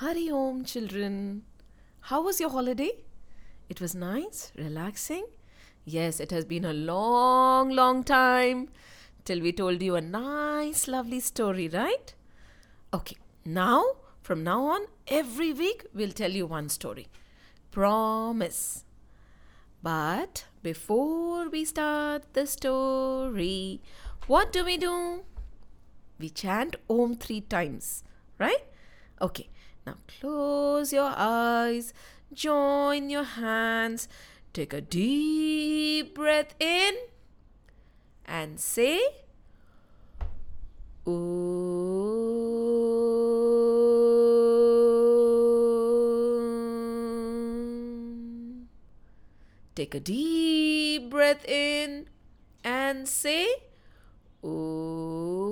Hari Om, children. How was your holiday? It was nice, relaxing. Yes, it has been a long, long time till we told you a nice, lovely story, right? Okay, now, from now on, every week we'll tell you one story. Promise. But before we start the story, what do we do? We chant Om three times, right? Okay, now close your eyes, join your hands, take a deep breath in, and say, Om. Take a deep breath in and say, Om.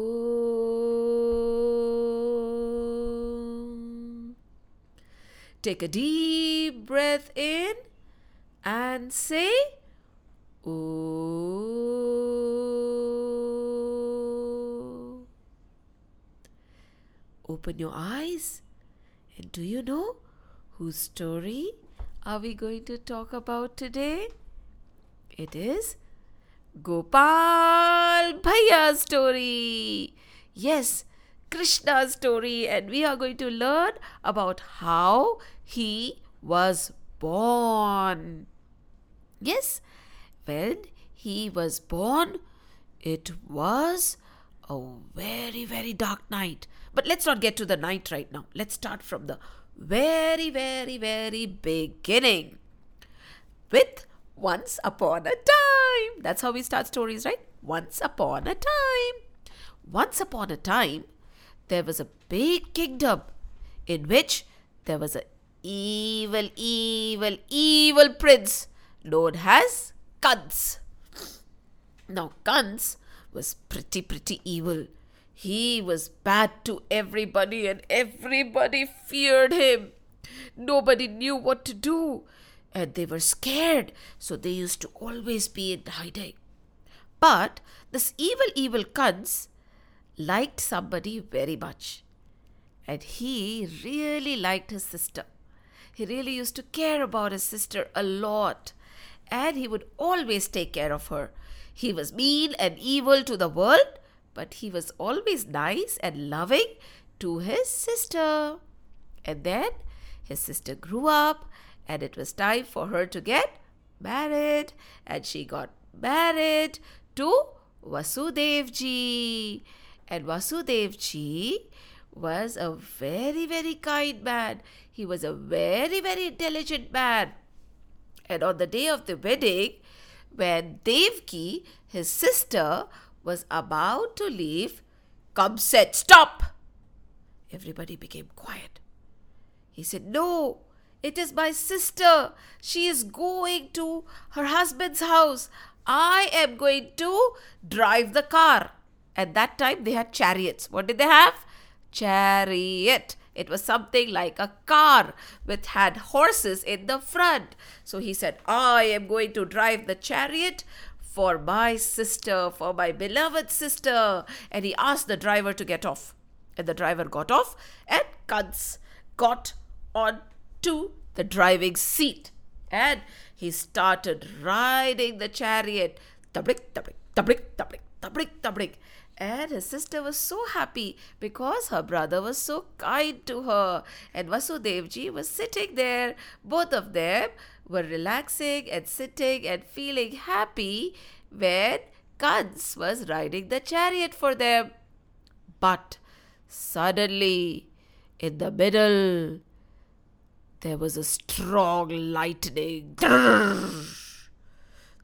Take a deep breath in and say, Om. Open your eyes. And do you know whose story are we going to talk about today? It is Gopal Bhaiya's story. Yes, Krishna's story, and we are going to learn about how he was born. Yes, when he was born, it was a very, very dark night. But let's not get to the night right now. Let's start from the very, very, very beginning with once upon a time. That's how we start stories, right? Once upon a time. Once upon a time, there was a big kingdom in which there was an evil, evil, evil prince known as Kans. Now, Kans was pretty, pretty evil. He was bad to everybody, and everybody feared him. Nobody knew what to do, and they were scared, so they used to always be in hiding. But this evil, evil Kans liked somebody very much, and he really liked his sister. He really used to care about his sister a lot, and he would always take care of her. He was mean and evil to the world, but he was always nice and loving to his sister. And then his sister grew up, and it was time for her to get married, and she got married to Vasudevji. And Vasudevji was a very, very kind man. He was a very, very intelligent man. And on the day of the wedding, when Devki, his sister, was about to leave, Kans said, Stop! Everybody became quiet. He said, No, it is my sister. She is going to her husband's house. I am going to drive the car. At that time, they had chariots. What did they have? Chariot. It was something like a car which had horses in the front. So he said, I am going to drive the chariot for my sister, for my beloved sister. And he asked the driver to get off. And the driver got off, and Kans got on to the driving seat. And he started riding the chariot. Tablik, tablik, tablik, tablik, tablik, tablik. And his sister was so happy because her brother was so kind to her. And Vasudevji was sitting there. Both of them were relaxing and sitting and feeling happy when Kans was riding the chariot for them. But suddenly, in the middle, there was a strong lightning.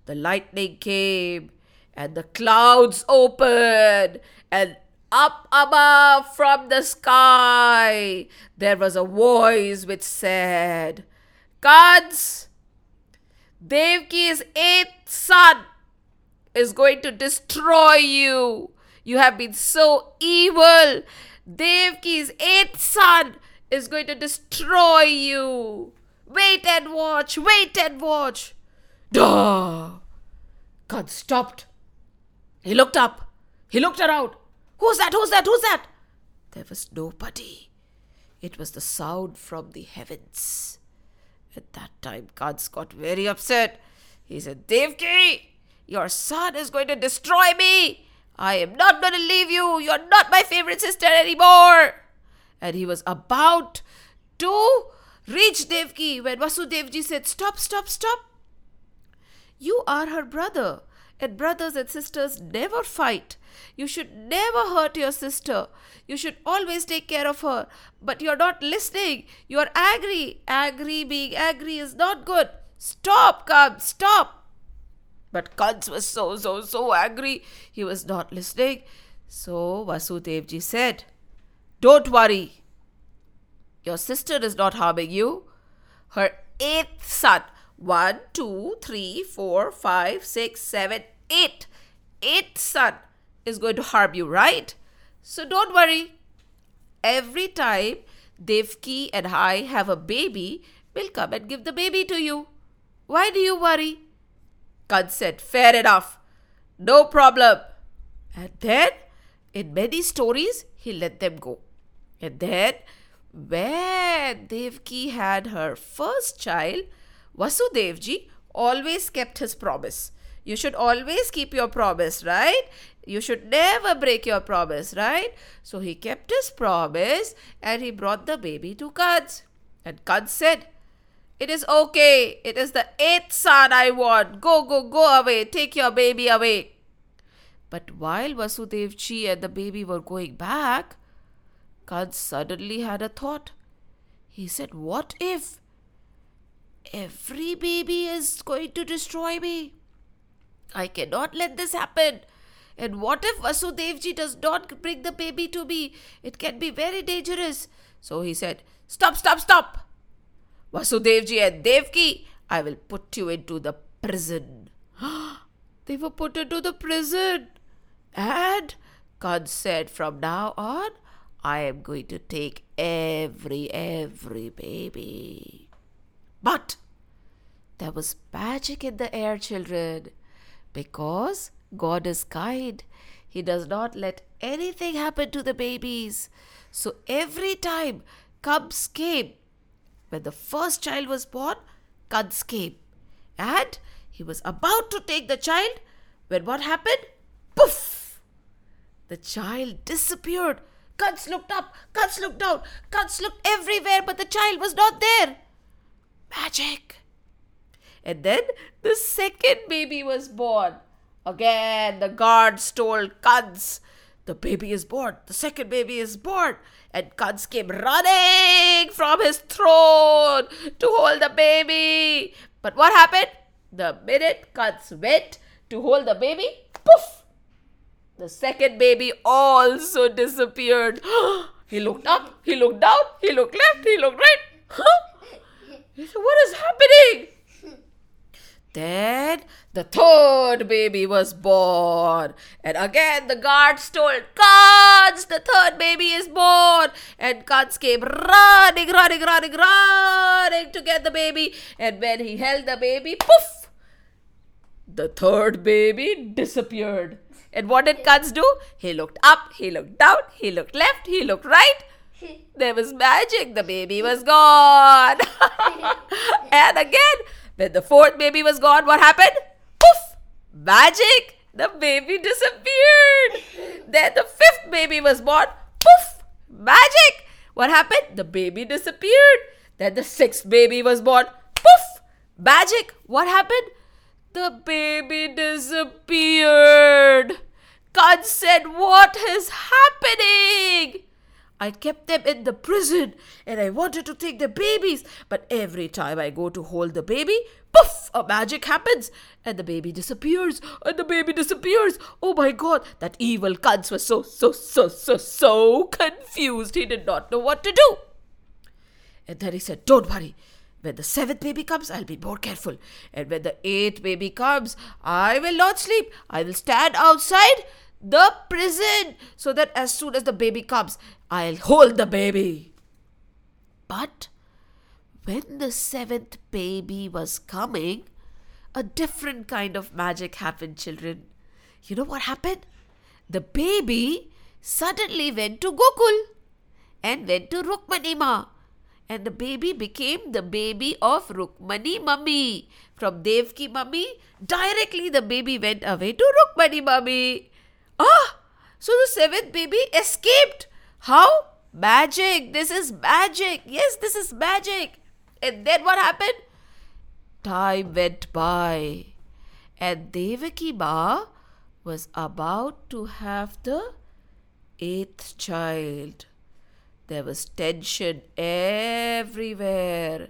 The lightning came and the clouds opened and up above from the sky there was a voice which said, Kans, Devki's eighth son is going to destroy you. You have been so evil. Devki's eighth son is going to destroy you. Wait and watch, wait and watch. Duh! Kans stopped. He looked up. He looked around. Who's that? Who's that? Who's that? There was nobody. It was the sound from the heavens. At that time, Kans got very upset. He said, Devki, your son is going to destroy me. I am not going to leave you. You're not my favorite sister anymore. And he was about to reach Devki when Vasudevji said, Stop, stop, stop. You are her brother, and brothers and sisters never fight. You should never hurt your sister. You should always take care of her. But you're not listening. You're angry. Angry, being angry is not good. Stop, Kans, stop. But Kans was so, so, so angry. He was not listening. So Vasudevji said, Don't worry. Your sister is not harming you. Her eighth son one, two, three, four, five, six, seven, eight. Eight son is going to harm you, right? So don't worry. Every time Devki and I have a baby, we'll come and give the baby to you. Why do you worry? Kans said, Fair enough. No problem. And then, in many stories, he let them go. And then, when Devki had her first child, Vasudevji always kept his promise. You should always keep your promise, right? You should never break your promise, right? So he kept his promise and he brought the baby to Kans. And Kans said, It is okay. It is the eighth son I want. Go, go, go away. Take your baby away. But while Vasudevji and the baby were going back, Kans suddenly had a thought. He said, What if every baby is going to destroy me. I cannot let this happen. And what if Vasudevji does not bring the baby to me? It can be very dangerous. So he said, Stop, stop, stop. Vasudevji and Devki, I will put you into the prison. they were put into the prison. And Kans said, From now on, I am going to take every, every baby. But there was magic in the air, children, because God is kind. He does not let anything happen to the babies. So every time Kans came, when the first child was born, Kans came. And he was about to take the child when what happened? Poof! The child disappeared. Kans looked up, Kans looked down, Kans looked everywhere, but the child was not there. Magic. And then the second baby was born. Again, the guards told Kans, the baby is born, the second baby is born. And Kans came running from his throne to hold the baby. But what happened? The minute Kans went to hold the baby, poof! The second baby also disappeared. he looked up, he looked down, he looked left, he looked right. What is happening? Then the third baby was born. And again the guards told Kans, the third baby is born. And Kans came running, running, running, running to get the baby. And when he held the baby, poof! The third baby disappeared. And what did Kans do? He looked up, he looked down, he looked left, he looked right. There was magic. The baby was gone. and again, when the fourth baby was gone, what happened? Poof! Magic! The baby disappeared. Then the fifth baby was born. Poof! Magic! What happened? The baby disappeared. Then the sixth baby was born. Poof! Magic! What happened? The baby disappeared. Kans said, What is happening? I kept them in the prison and I wanted to take the babies. But every time I go to hold the baby, poof, a magic happens and the baby disappears and the baby disappears. Oh my god, that evil Kans was so, so, so, so, so confused. He did not know what to do. And then he said, Don't worry. When the seventh baby comes, I'll be more careful. And when the eighth baby comes, I will not sleep. I will stand outside the prison so that as soon as the baby comes, I'll hold the baby. But when the seventh baby was coming, a different kind of magic happened, children. You know what happened? The baby suddenly went to Gokul. and went to Rukmani Ma. And the baby became the baby of Rukmani Mummy. From Devki Mummy, directly the baby went away to Rukmani Mummy. Ah! So the seventh baby escaped. How? Magic. This is magic. Yes, this is magic. And then what happened? Time went by. And Devaki Ma was about to have the eighth child. There was tension everywhere.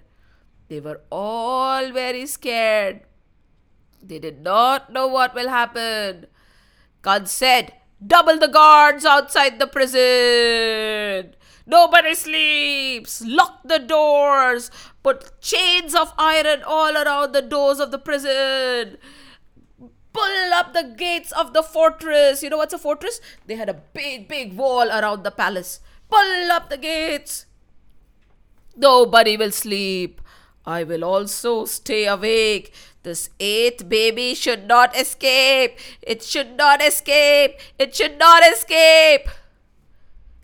They were all very scared. They did not know what will happen. Kans said, Double the guards outside the prison. Nobody sleeps. Lock the doors. Put chains of iron all around the doors of the prison. Pull up the gates of the fortress. You know what's a fortress? They had a big, big wall around the palace. Pull up the gates. Nobody will sleep. I will also stay awake. This eighth baby should not escape. It should not escape. It should not escape.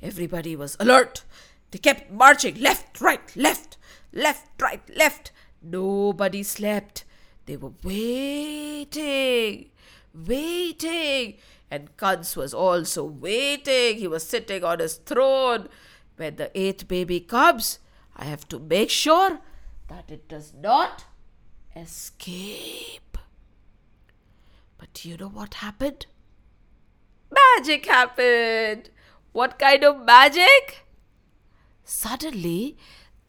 Everybody was alert. They kept marching left, right, left, left, right, left. Nobody slept. They were waiting, waiting. And Kans was also waiting. He was sitting on his throne. When the eighth baby comes, I have to make sure that it does not escape. But you know what happened? Magic happened. What kind of magic? Suddenly,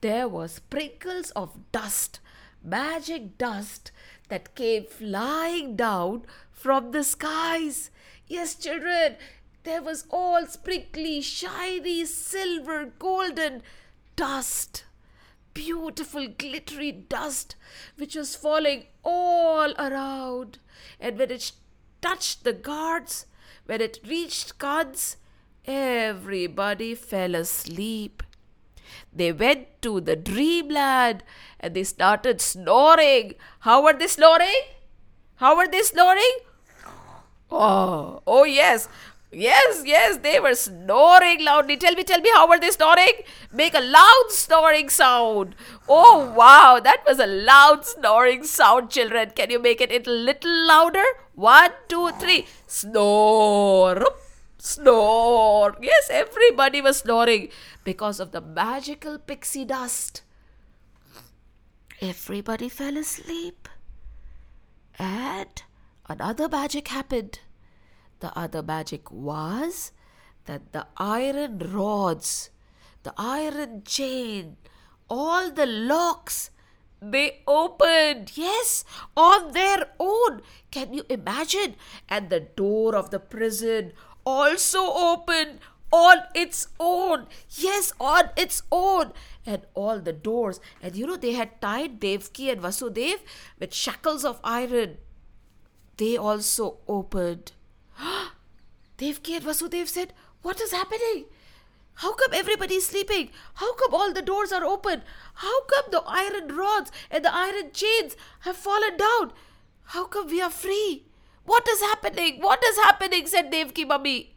there were sprinkles of dust, magic dust that came flying down from the skies. Yes, children, there was all sprinkly, shiny, silver, golden dust beautiful glittery dust which was falling all around. And when it touched the guards, when it reached Kans, everybody fell asleep. They went to the dreamland and they started snoring. How were they snoring? How were they snoring? Oh, oh yes. Yes, yes, they were snoring loudly. Tell me, tell me, how were they snoring? Make a loud snoring sound. Oh, wow, that was a loud snoring sound, children. Can you make it a little louder? One, two, three. Snore, snore. Yes, everybody was snoring because of the magical pixie dust. Everybody fell asleep. And another magic happened. The other magic was that the iron rods, the iron chain, all the locks, they opened, yes, on their own. Can you imagine? And the door of the prison also opened on its own. Yes, on its own. And all the doors. And you know, they had tied Devki and Vasudev with shackles of iron. They also opened. Devki and Vasudev said, What is happening? How come everybody is sleeping? How come all the doors are open? How come the iron rods and the iron chains have fallen down? How come we are free? What is happening? What is happening? said Devki Mummy.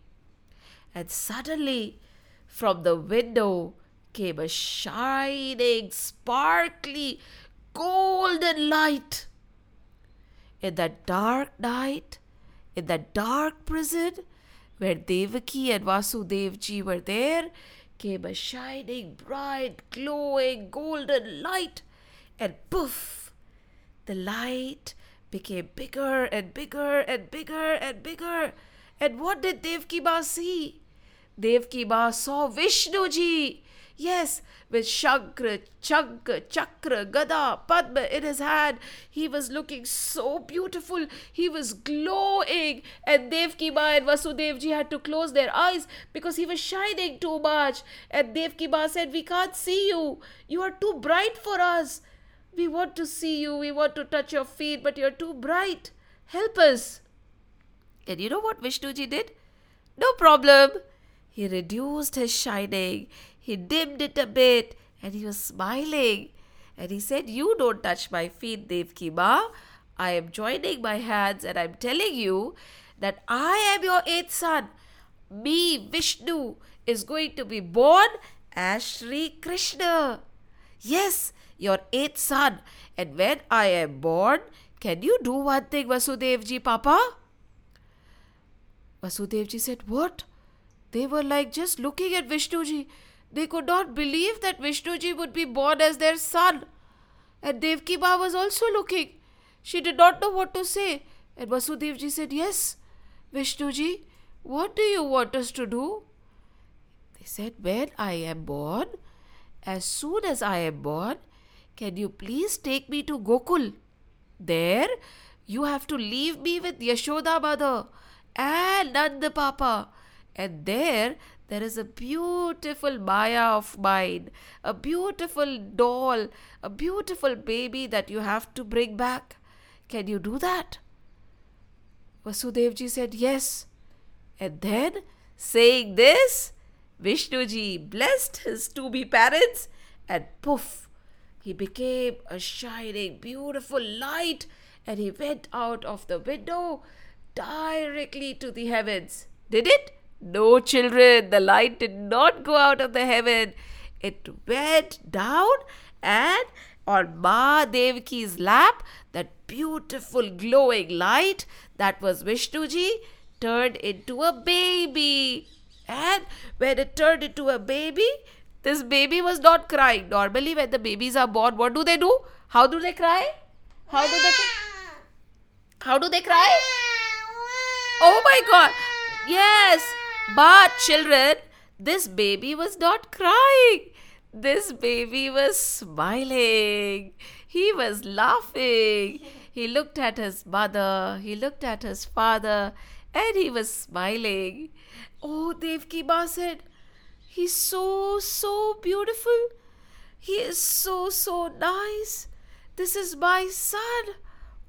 And suddenly, from the window came a shining, sparkly, golden light. In that dark night, in that dark prison where Devaki and Vasudevji were there, came a shining, bright, glowing, golden light, and poof, the light became bigger and bigger and bigger and bigger. And what did Devki Ma see? Devki Ma saw Vishnuji Yes, with Shankha, Chakra, Chakra, Gada, Padma in his hand. He was looking so beautiful. He was glowing. And Devki Ma and Vasudevji had to close their eyes because he was shining too much. And Devki Ma said, We can't see you. You are too bright for us. We want to see you. We want to touch your feet, but you're too bright. Help us. And you know what Vishnuji did? No problem. He reduced his shining. He dimmed it a bit and he was smiling. And he said, You don't touch my feet, Devki Ma. I am joining my hands and I'm telling you that I am your eighth son. Me, Vishnu, is going to be born as Sri Krishna. Yes, your eighth son. And when I am born, can you do one thing, Vasudevji, Papa? Vasudevji said, What? They were like just looking at Vishnuji. They could not believe that Vishnuji would be born as their son. And Devki Ma was also looking. She did not know what to say. And Vasudevji said, Yes, Vishnuji, what do you want us to do? They said, When I am born, as soon as I am born, can you please take me to Gokul? There, you have to leave me with Yashoda mother and Nanda Papa. And there, there is a beautiful Maya of mine, a beautiful doll, a beautiful baby that you have to bring back. Can you do that? Vasudevji said, Yes. And then, saying this, Vishnuji blessed his to be parents, and poof, he became a shining, beautiful light, and he went out of the window directly to the heavens. Did it? No, children, the light did not go out of the heaven. It went down and on Ma Devki's lap, that beautiful glowing light that was Vishnuji turned into a baby. And when it turned into a baby, this baby was not crying. Normally, when the babies are born, what do they do? How do they cry? How do they? How do they cry? Oh my God! Yes, but children, this baby was not crying. This baby was smiling. He was laughing. He looked at his mother, he looked at his father, and he was smiling. Oh, Devki Ma said, He's so, so beautiful. He is so, so nice. This is my son.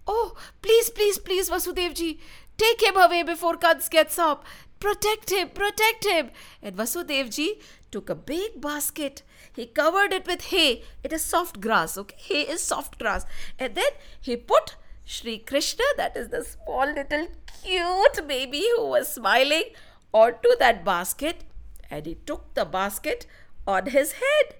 Oh, please, please, please, Vasudevji, take him away before Kans gets up. Protect him, protect him. And Vasudevji took a big basket. He covered it with hay. It is soft grass, okay? Hay is soft grass. And then he put Sri Krishna, that is the small little cute baby who was smiling, onto that basket. And he took the basket on his head.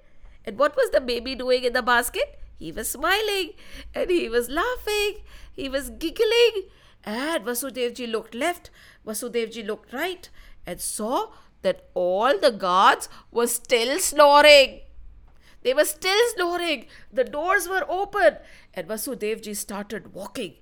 And what was the baby doing in the basket? He was smiling and he was laughing. He was giggling. And Vasudevji looked left, Vasudevji looked right, and saw that all the guards were still snoring. They were still snoring. The doors were open, and Vasudevji started walking.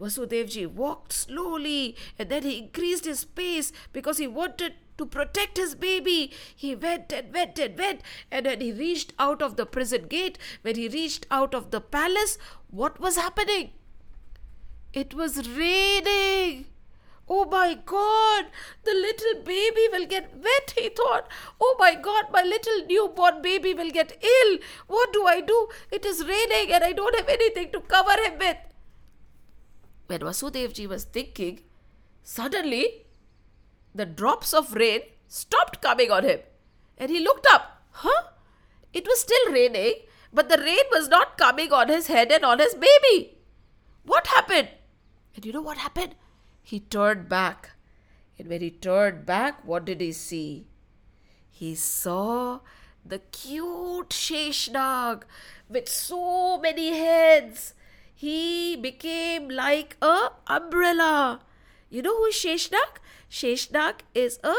Vasudevji walked slowly and then he increased his pace because he wanted to protect his baby. He went and went and went, and when he reached out of the prison gate, when he reached out of the palace, what was happening? It was raining. Oh my God, the little baby will get wet, he thought. Oh my God, my little newborn baby will get ill. What do I do? It is raining and I don't have anything to cover him with. When Vasudevji was thinking, suddenly the drops of rain stopped coming on him. And he looked up. Huh? It was still raining, but the rain was not coming on his head and on his baby. What happened? And you know what happened? He turned back. And when he turned back, what did he see? He saw the cute Sheshnag with so many heads. He became like a umbrella. You know who is Sheshnag? Sheshnag is a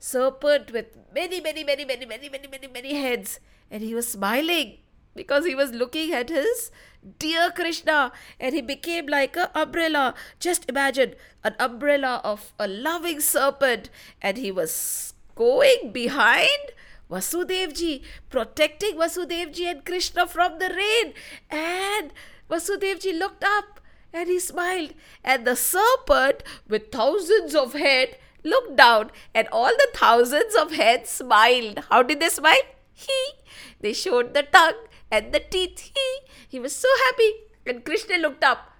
serpent with many, many, many, many, many, many, many, many heads. And he was smiling because he was looking at his dear Krishna and he became like an umbrella. Just imagine an umbrella of a loving serpent and he was going behind Vasudevji, protecting Vasudevji and Krishna from the rain. And Vasudevji looked up and he smiled. And the serpent, with thousands of heads, looked down and all the thousands of heads smiled. How did they smile? He. They showed the tongue and the teeth. He, he was so happy. And Krishna looked up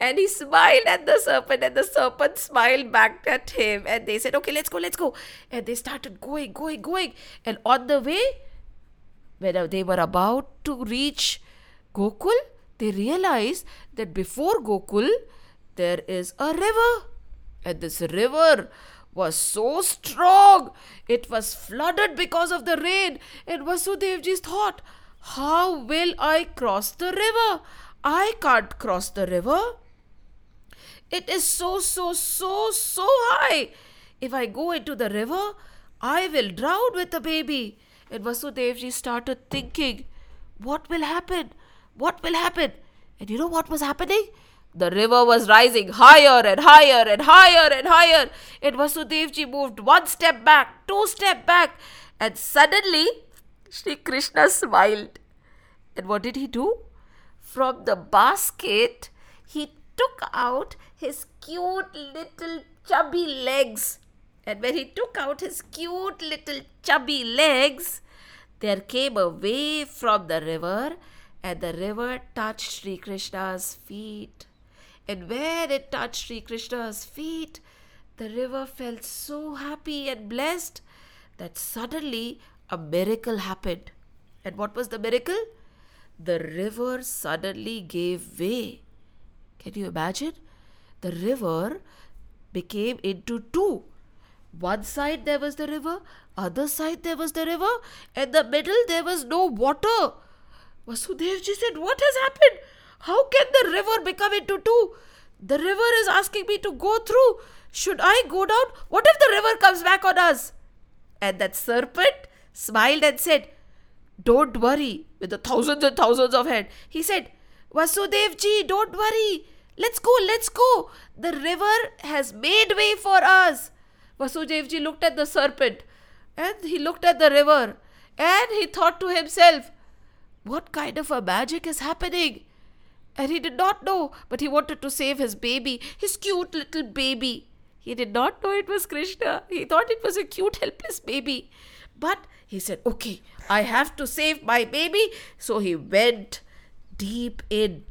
and he smiled at the serpent, and the serpent smiled back at him. And they said, Okay, let's go, let's go. And they started going, going, going. And on the way, when they were about to reach Gokul, they realized that before Gokul, there is a river. And this river was so strong. It was flooded because of the rain. And Vasudevji thought, How will I cross the river? I can't cross the river. It is so, so, so, so high. If I go into the river, I will drown with the baby. And Vasudevji started thinking, What will happen? What will happen? And you know what was happening? The river was rising higher and higher and higher and higher. And Vasudevji moved one step back, two step back, and suddenly Sri Krishna smiled. And what did he do? From the basket, he took out his cute little chubby legs. And when he took out his cute little chubby legs, there came a wave from the river, and the river touched Sri Krishna's feet. And when it touched Sri Krishna's feet, the river felt so happy and blessed that suddenly a miracle happened. And what was the miracle? The river suddenly gave way. Can you imagine? The river became into two. One side there was the river, other side there was the river, and the middle there was no water. Vasudevji said, What has happened? How can the river become into two? The river is asking me to go through. Should I go down? What if the river comes back on us? And that serpent smiled and said, Don't worry, with the thousands and thousands of head. He said, Vasudevji, don't worry. Let's go, let's go. The river has made way for us. Vasudevji looked at the serpent and he looked at the river and he thought to himself, What kind of a magic is happening? And he did not know, but he wanted to save his baby, his cute little baby. He did not know it was Krishna. He thought it was a cute, helpless baby. But he said, Okay, I have to save my baby. So he went deep in.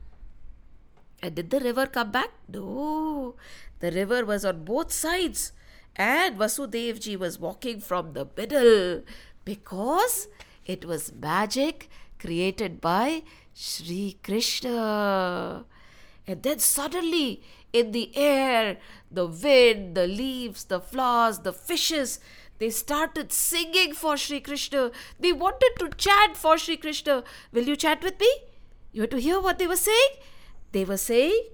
And did the river come back? No. The river was on both sides. And Vasudevji was walking from the middle because it was magic created by Sri Krishna. And then suddenly, in the air, the wind, the leaves, the flowers, the fishes, they started singing for Sri Krishna. They wanted to chant for Sri Krishna. Will you chant with me? You have to hear what they were saying. They were saying,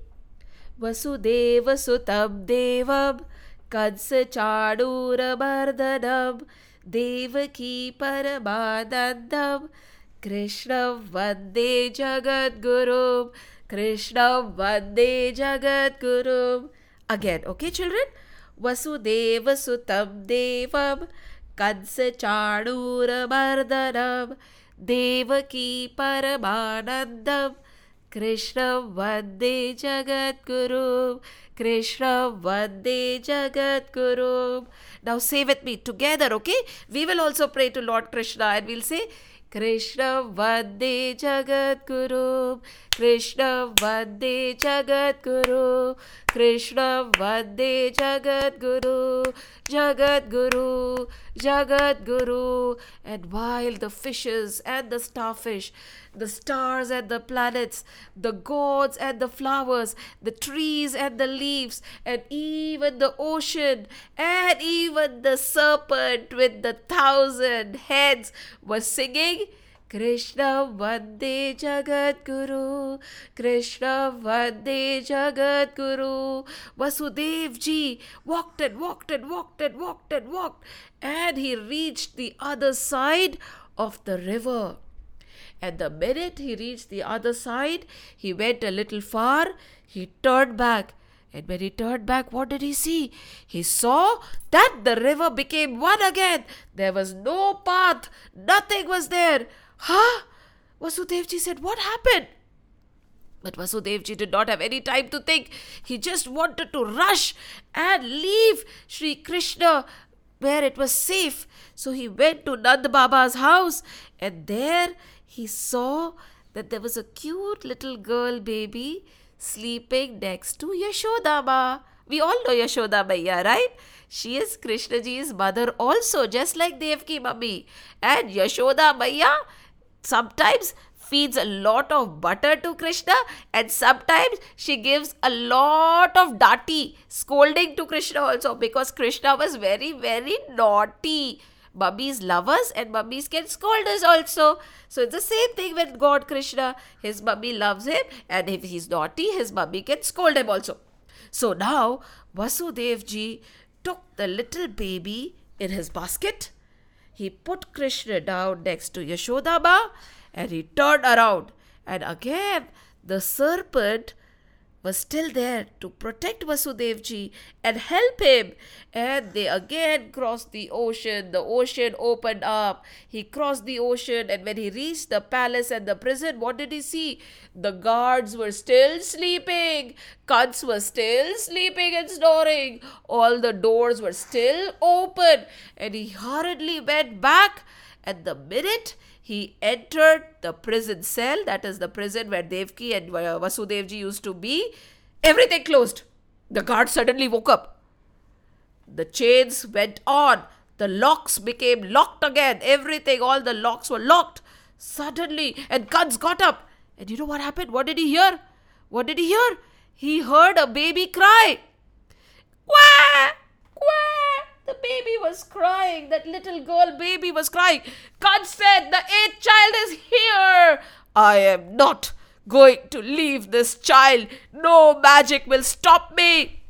Vasudeva Sutam Devam Kansa Chanura Mardanam Devaki Paramanandam Krishna Vande Jagat Guru. Krishna Vande Jagat Guru. Again, okay, children? Vasudeva सुतम देवम कंस चाणूर मर्दनम देवकी परमानंदम कृष्ण वंदे जगद्गुरु, कृष्ण वंदे जगद्गुरु। Now say with me together okay we will also pray to lord Krishna and will say Krishna Vande Jagat Guru Krishna Vande Jagat Guru Krishna Vande Jagat Guru Jagat Guru Jagat Guru and while the fishes and the starfish the stars and the planets the gods and the flowers the trees and the leaves and even the ocean and even the serpent with the thousand heads was singing Krishna Vande Jagat Guru, Krishna Vande Jagat Guru. Vasudev ji walked and walked and walked and walked and walked, and he reached the other side of the river. And the minute he reached the other side, he went a little far, he turned back. And when he turned back, what did he see? He saw that the river became one again. There was no path, nothing was there. Huh? Vasudevji said, What happened? But Vasudevji did not have any time to think. He just wanted to rush and leave Sri Krishna where it was safe. So he went to Nand Baba's house and there he saw that there was a cute little girl baby sleeping next to Yashoda Ma. We all know Yashoda Maiya, right? She is Krishnaji's mother also, just like Devki Mummy. And Yashoda Maiya sometimes feeds a lot of butter to Krishna and sometimes she gives a lot of dati scolding to Krishna also because Krishna was very very naughty. Mummies love us and mummies can scold us also. So it's the same thing with God Krishna. His mummy loves him and if he's naughty, his mummy can scold him also. So now Vasudevji took the little baby in his basket. He put Krishna down next to Yashodama and he turned around. And again, the serpent was still there to protect Vasudevji and help him. And they again crossed the ocean. The ocean opened up. He crossed the ocean, and when he reached the palace and the prison, what did he see? The guards were still sleeping. Kans was still sleeping and snoring. All the doors were still open. And he hurriedly went back. At the minute he entered the prison cell, that is the prison where Devki and uh, Vasudevji used to be. Everything closed. The guard suddenly woke up. The chains went on. The locks became locked again. Everything, all the locks were locked. Suddenly, and Kans got up. And you know what happened? What did he hear? What did he hear? He heard a baby cry. Quack! Quack! The baby was crying. That little girl baby was crying. Kans said, The eighth child is here. I am not going to leave this child. No magic will stop me.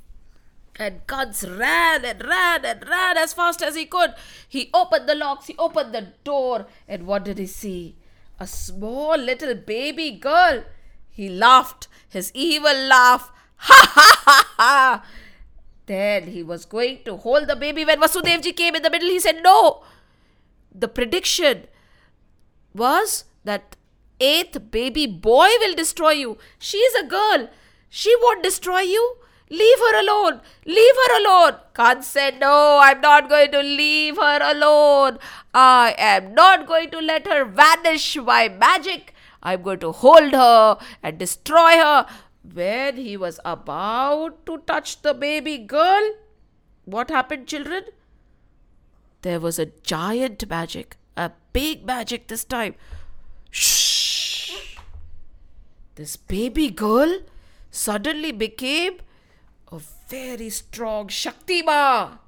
And Kans ran and ran and ran as fast as he could. He opened the locks, he opened the door, and what did he see? A small little baby girl. He laughed, his evil laugh. Ha ha ha ha! Then he was going to hold the baby when Vasudevji came in the middle. He said, No. The prediction was that eighth baby boy will destroy you. She is a girl. She won't destroy you. Leave her alone. Leave her alone. Kans said, No, I'm not going to leave her alone. I am not going to let her vanish by magic. I'm going to hold her and destroy her when he was about to touch the baby girl, what happened, children? There was a giant magic, a big magic this time. Shh! This baby girl suddenly became a very strong Shakti Ma.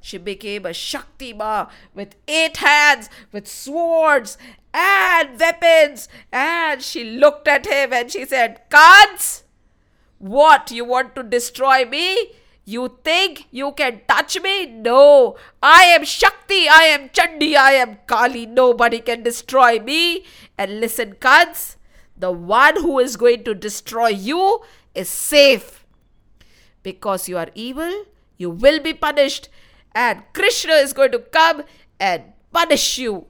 She became a Shakti Ma with eight hands, with swords and weapons. And she looked at him and she said, Kans! What? You want to destroy me? You think you can touch me? No. I am Shakti. I am Chandi. I am Kali. Nobody can destroy me. And listen, Kans, the one who is going to destroy you is safe. Because you are evil, you will be punished. And Krishna is going to come and punish you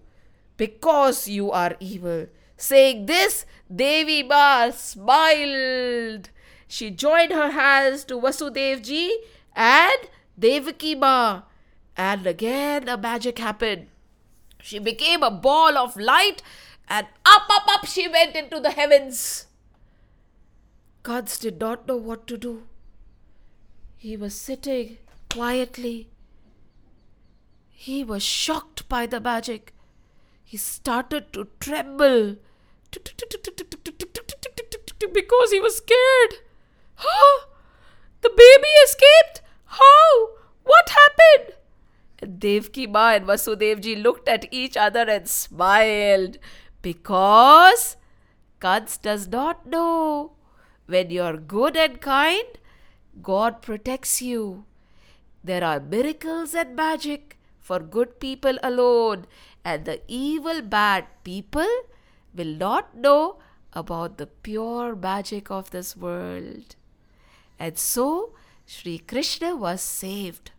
because you are evil. Saying this, Devi Ma smiled she joined her hands to Vasudevji and Devaki Ma. And again a magic happened. She became a ball of light and up, up, up she went into the heavens. Kans did not know what to do. He was sitting quietly. He was shocked by the magic. He started to tremble because he was scared. Huh? The baby escaped? How? What happened? Devki Ma and Vasudevji looked at each other and smiled because Kans does not know. When you're good and kind, God protects you. There are miracles and magic for good people alone, and the evil, bad people will not know about the pure magic of this world. And so Sri Krishna was saved.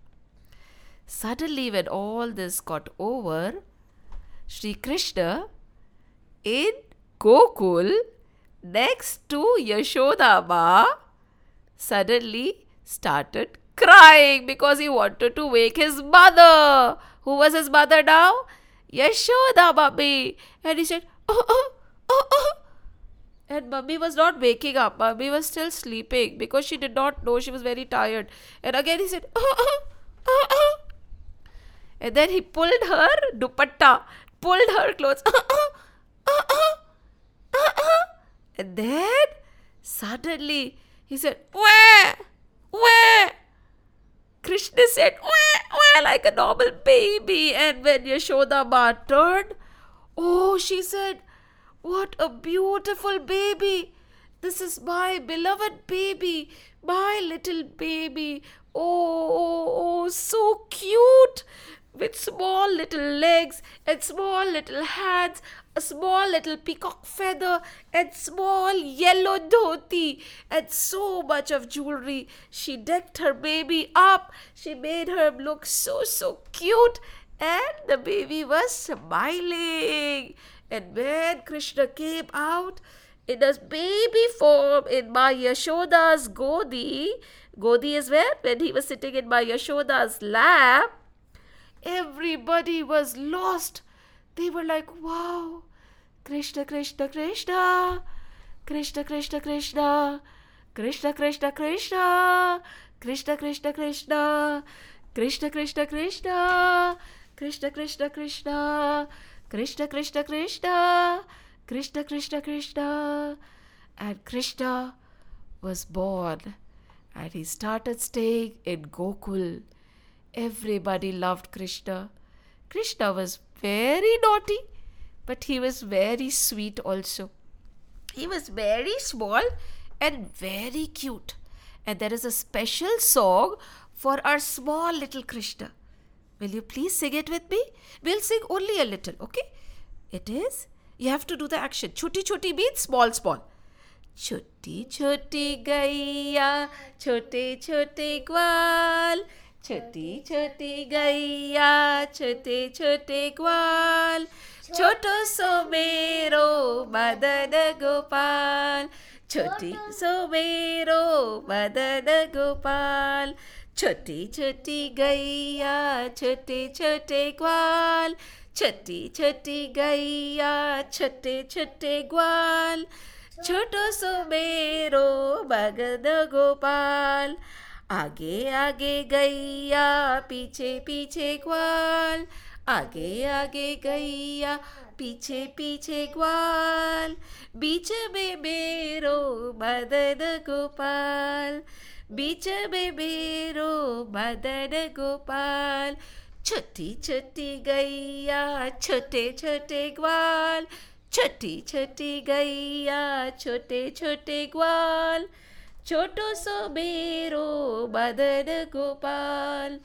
Suddenly, when all this got over, Sri Krishna in Gokul next to Yashoda suddenly started crying because he wanted to wake his mother. Who was his mother now? Yashoda Mummy. And he said, oh, oh, oh, oh, and mummy was not waking up. Mummy was still sleeping because she did not know she was very tired. And again he said, uh, uh, uh, uh. and then he pulled her dupatta, pulled her clothes. Uh, uh, and then suddenly he said, Where? Where? Krishna said, Where? Where? Like a normal baby. And when Yashoda Ma turned, Oh, she said, What a beautiful baby. This is my beloved baby, my little baby. Oh, oh, oh, so cute with small little legs and small little hands, a small little peacock feather, and small yellow dhoti, and so much of jewelry. She decked her baby up. She made her look so, so cute, and the baby was smiling. And when Krishna came out in a baby form in my Yashoda's Godi, Godi is where? When he was sitting in my Yashoda's lap, everybody was lost. They were like, wow, Krishna, Krishna, Krishna, Krishna, Krishna, Krishna, Krishna, Krishna, Krishna, Krishna, Krishna, Krishna, Krishna, Krishna, Krishna, Krishna, Krishna, Krishna, Krishna, Krishna, Krishna, Krishna, Krishna, Krishna. And Krishna was born and he started staying in Gokul. Everybody loved Krishna. Krishna was very naughty, but he was very sweet also. He was very small and very cute. And there is a special song for our small little Krishna. Will you please sing it with me? We'll sing only a little, okay? It is, you have to do the action. Choti choti means small, small. Choti choti gaiya, chote chote gwal. Choti choti gaiya, chote chote gwal. Choto so mero madan gopal. Choti so mero madan gopal. छोटी छोटी गैया छोटे छोटे ग्वाल। छोटी छोटी गैया छोटे छोटे ग्वाल। छोटो सो मेरो भगद गोपाल। आगे आगे गैया, पीछे पीछे ग्वाल। आगे आगे गैया, पीछे पीछे ग्वाल। बीच में मेरो मदन गोपाल। बीच में मेरो मदन गोपाल। छोटी छोटी गैया, छोटे छोटे ग्वाल। छोटी छोटी गैया, छोटे छोटे ग्वाल। छोटो सो मेरो मदन गोपाल।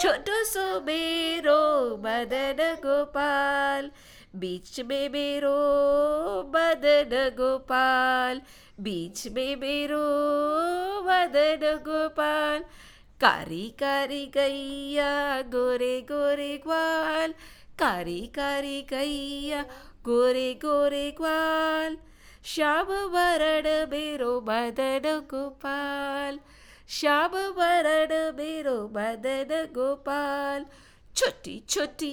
छोटो सो मेरो मदन गोपाल। बीच में मेरो मदन गोपाल। बीच में मेरो मदन गोपाल। कारी कारी गैया, गोरे गोरे ग्वाल। कारी कारी गैया, गोरे गोरे ग्वाल। श्याम वरण मेरो मदन गोपाल। श्याम वरण मेरो मदन गोपाल। छोटी छोटी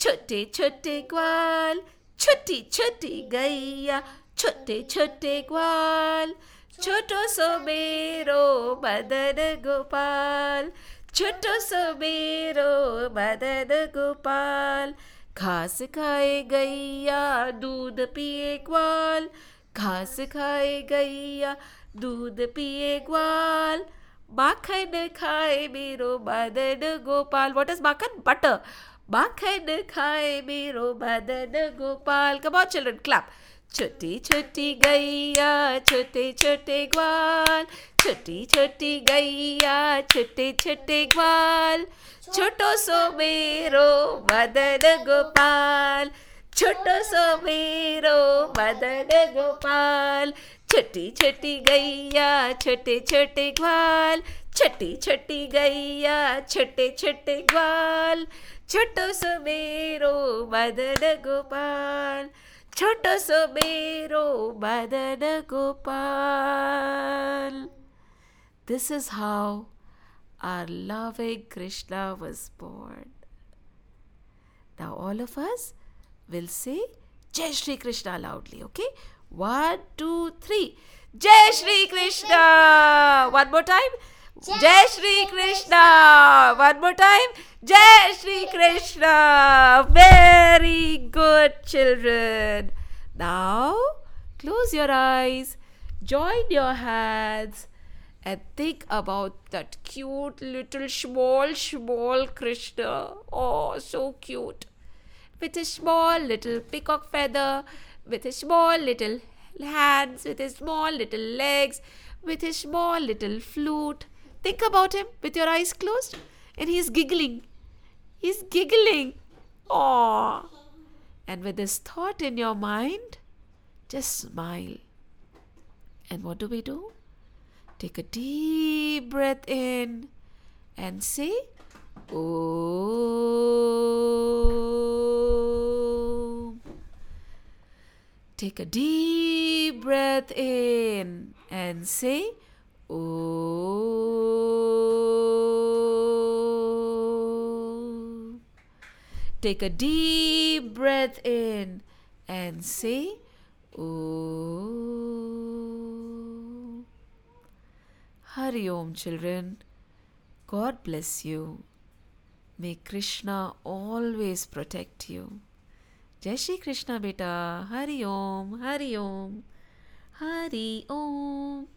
छोटे छोटे ग्वाल। छोटी छोटी गैया छोटे छोटे ग्वाल, छोटो सो मेरो मदन गोपाल, छोटो सो मेरो मदन गोपाल। घास खाए गैया, दूध पिए ग्वाल। घास खाए गैया, दूध पिए ग्वाल। माखन खाए मेरो Madan Gopal. What is makhan? Butter माखन खाए मेरो Madan Gopal. Come children clap छोटी छोटी गैया, छोटे छोटे ग्वाल। छोटी छोटी गैया, छोटे छोटे ग्वाल। छोटो सो मेरो मदन गोपाल। छोटो सो मेरो मदन गोपाल। छोटी छोटी गैया, छोटे छोटे ग्वाल। छोटी छोटी गैया, छोटे छोटे ग्वाल। छोटो सो मेरो मदन गोपाल। छोटो सो मेरो Madan Gopal This is how our loving Krishna was born. Now, all of us will say Jai Shri Krishna loudly, okay? One, two, three. Jai Shri Krishna! One more time. Jai Shri Krishna! One more time. Jai Shri Krishna! Very good, children. Now, Close your eyes, join your hands, and think about that cute little small, small Krishna. Oh, so cute. With a small little peacock feather, with a small little hands, with his small little legs, with his small little flute. Think about him with your eyes closed, and he's giggling. He's giggling. Aww. And with this thought in your mind, just smile. And what do we do? Take a deep breath in and say, Oh. Take a deep breath in and say, Oh. Take a deep breath in and say, Oh. Hari Om, children. God bless you. May Krishna always protect you. Jai Shri Krishna, beta. Hari Om, Hari Om, Hari Om.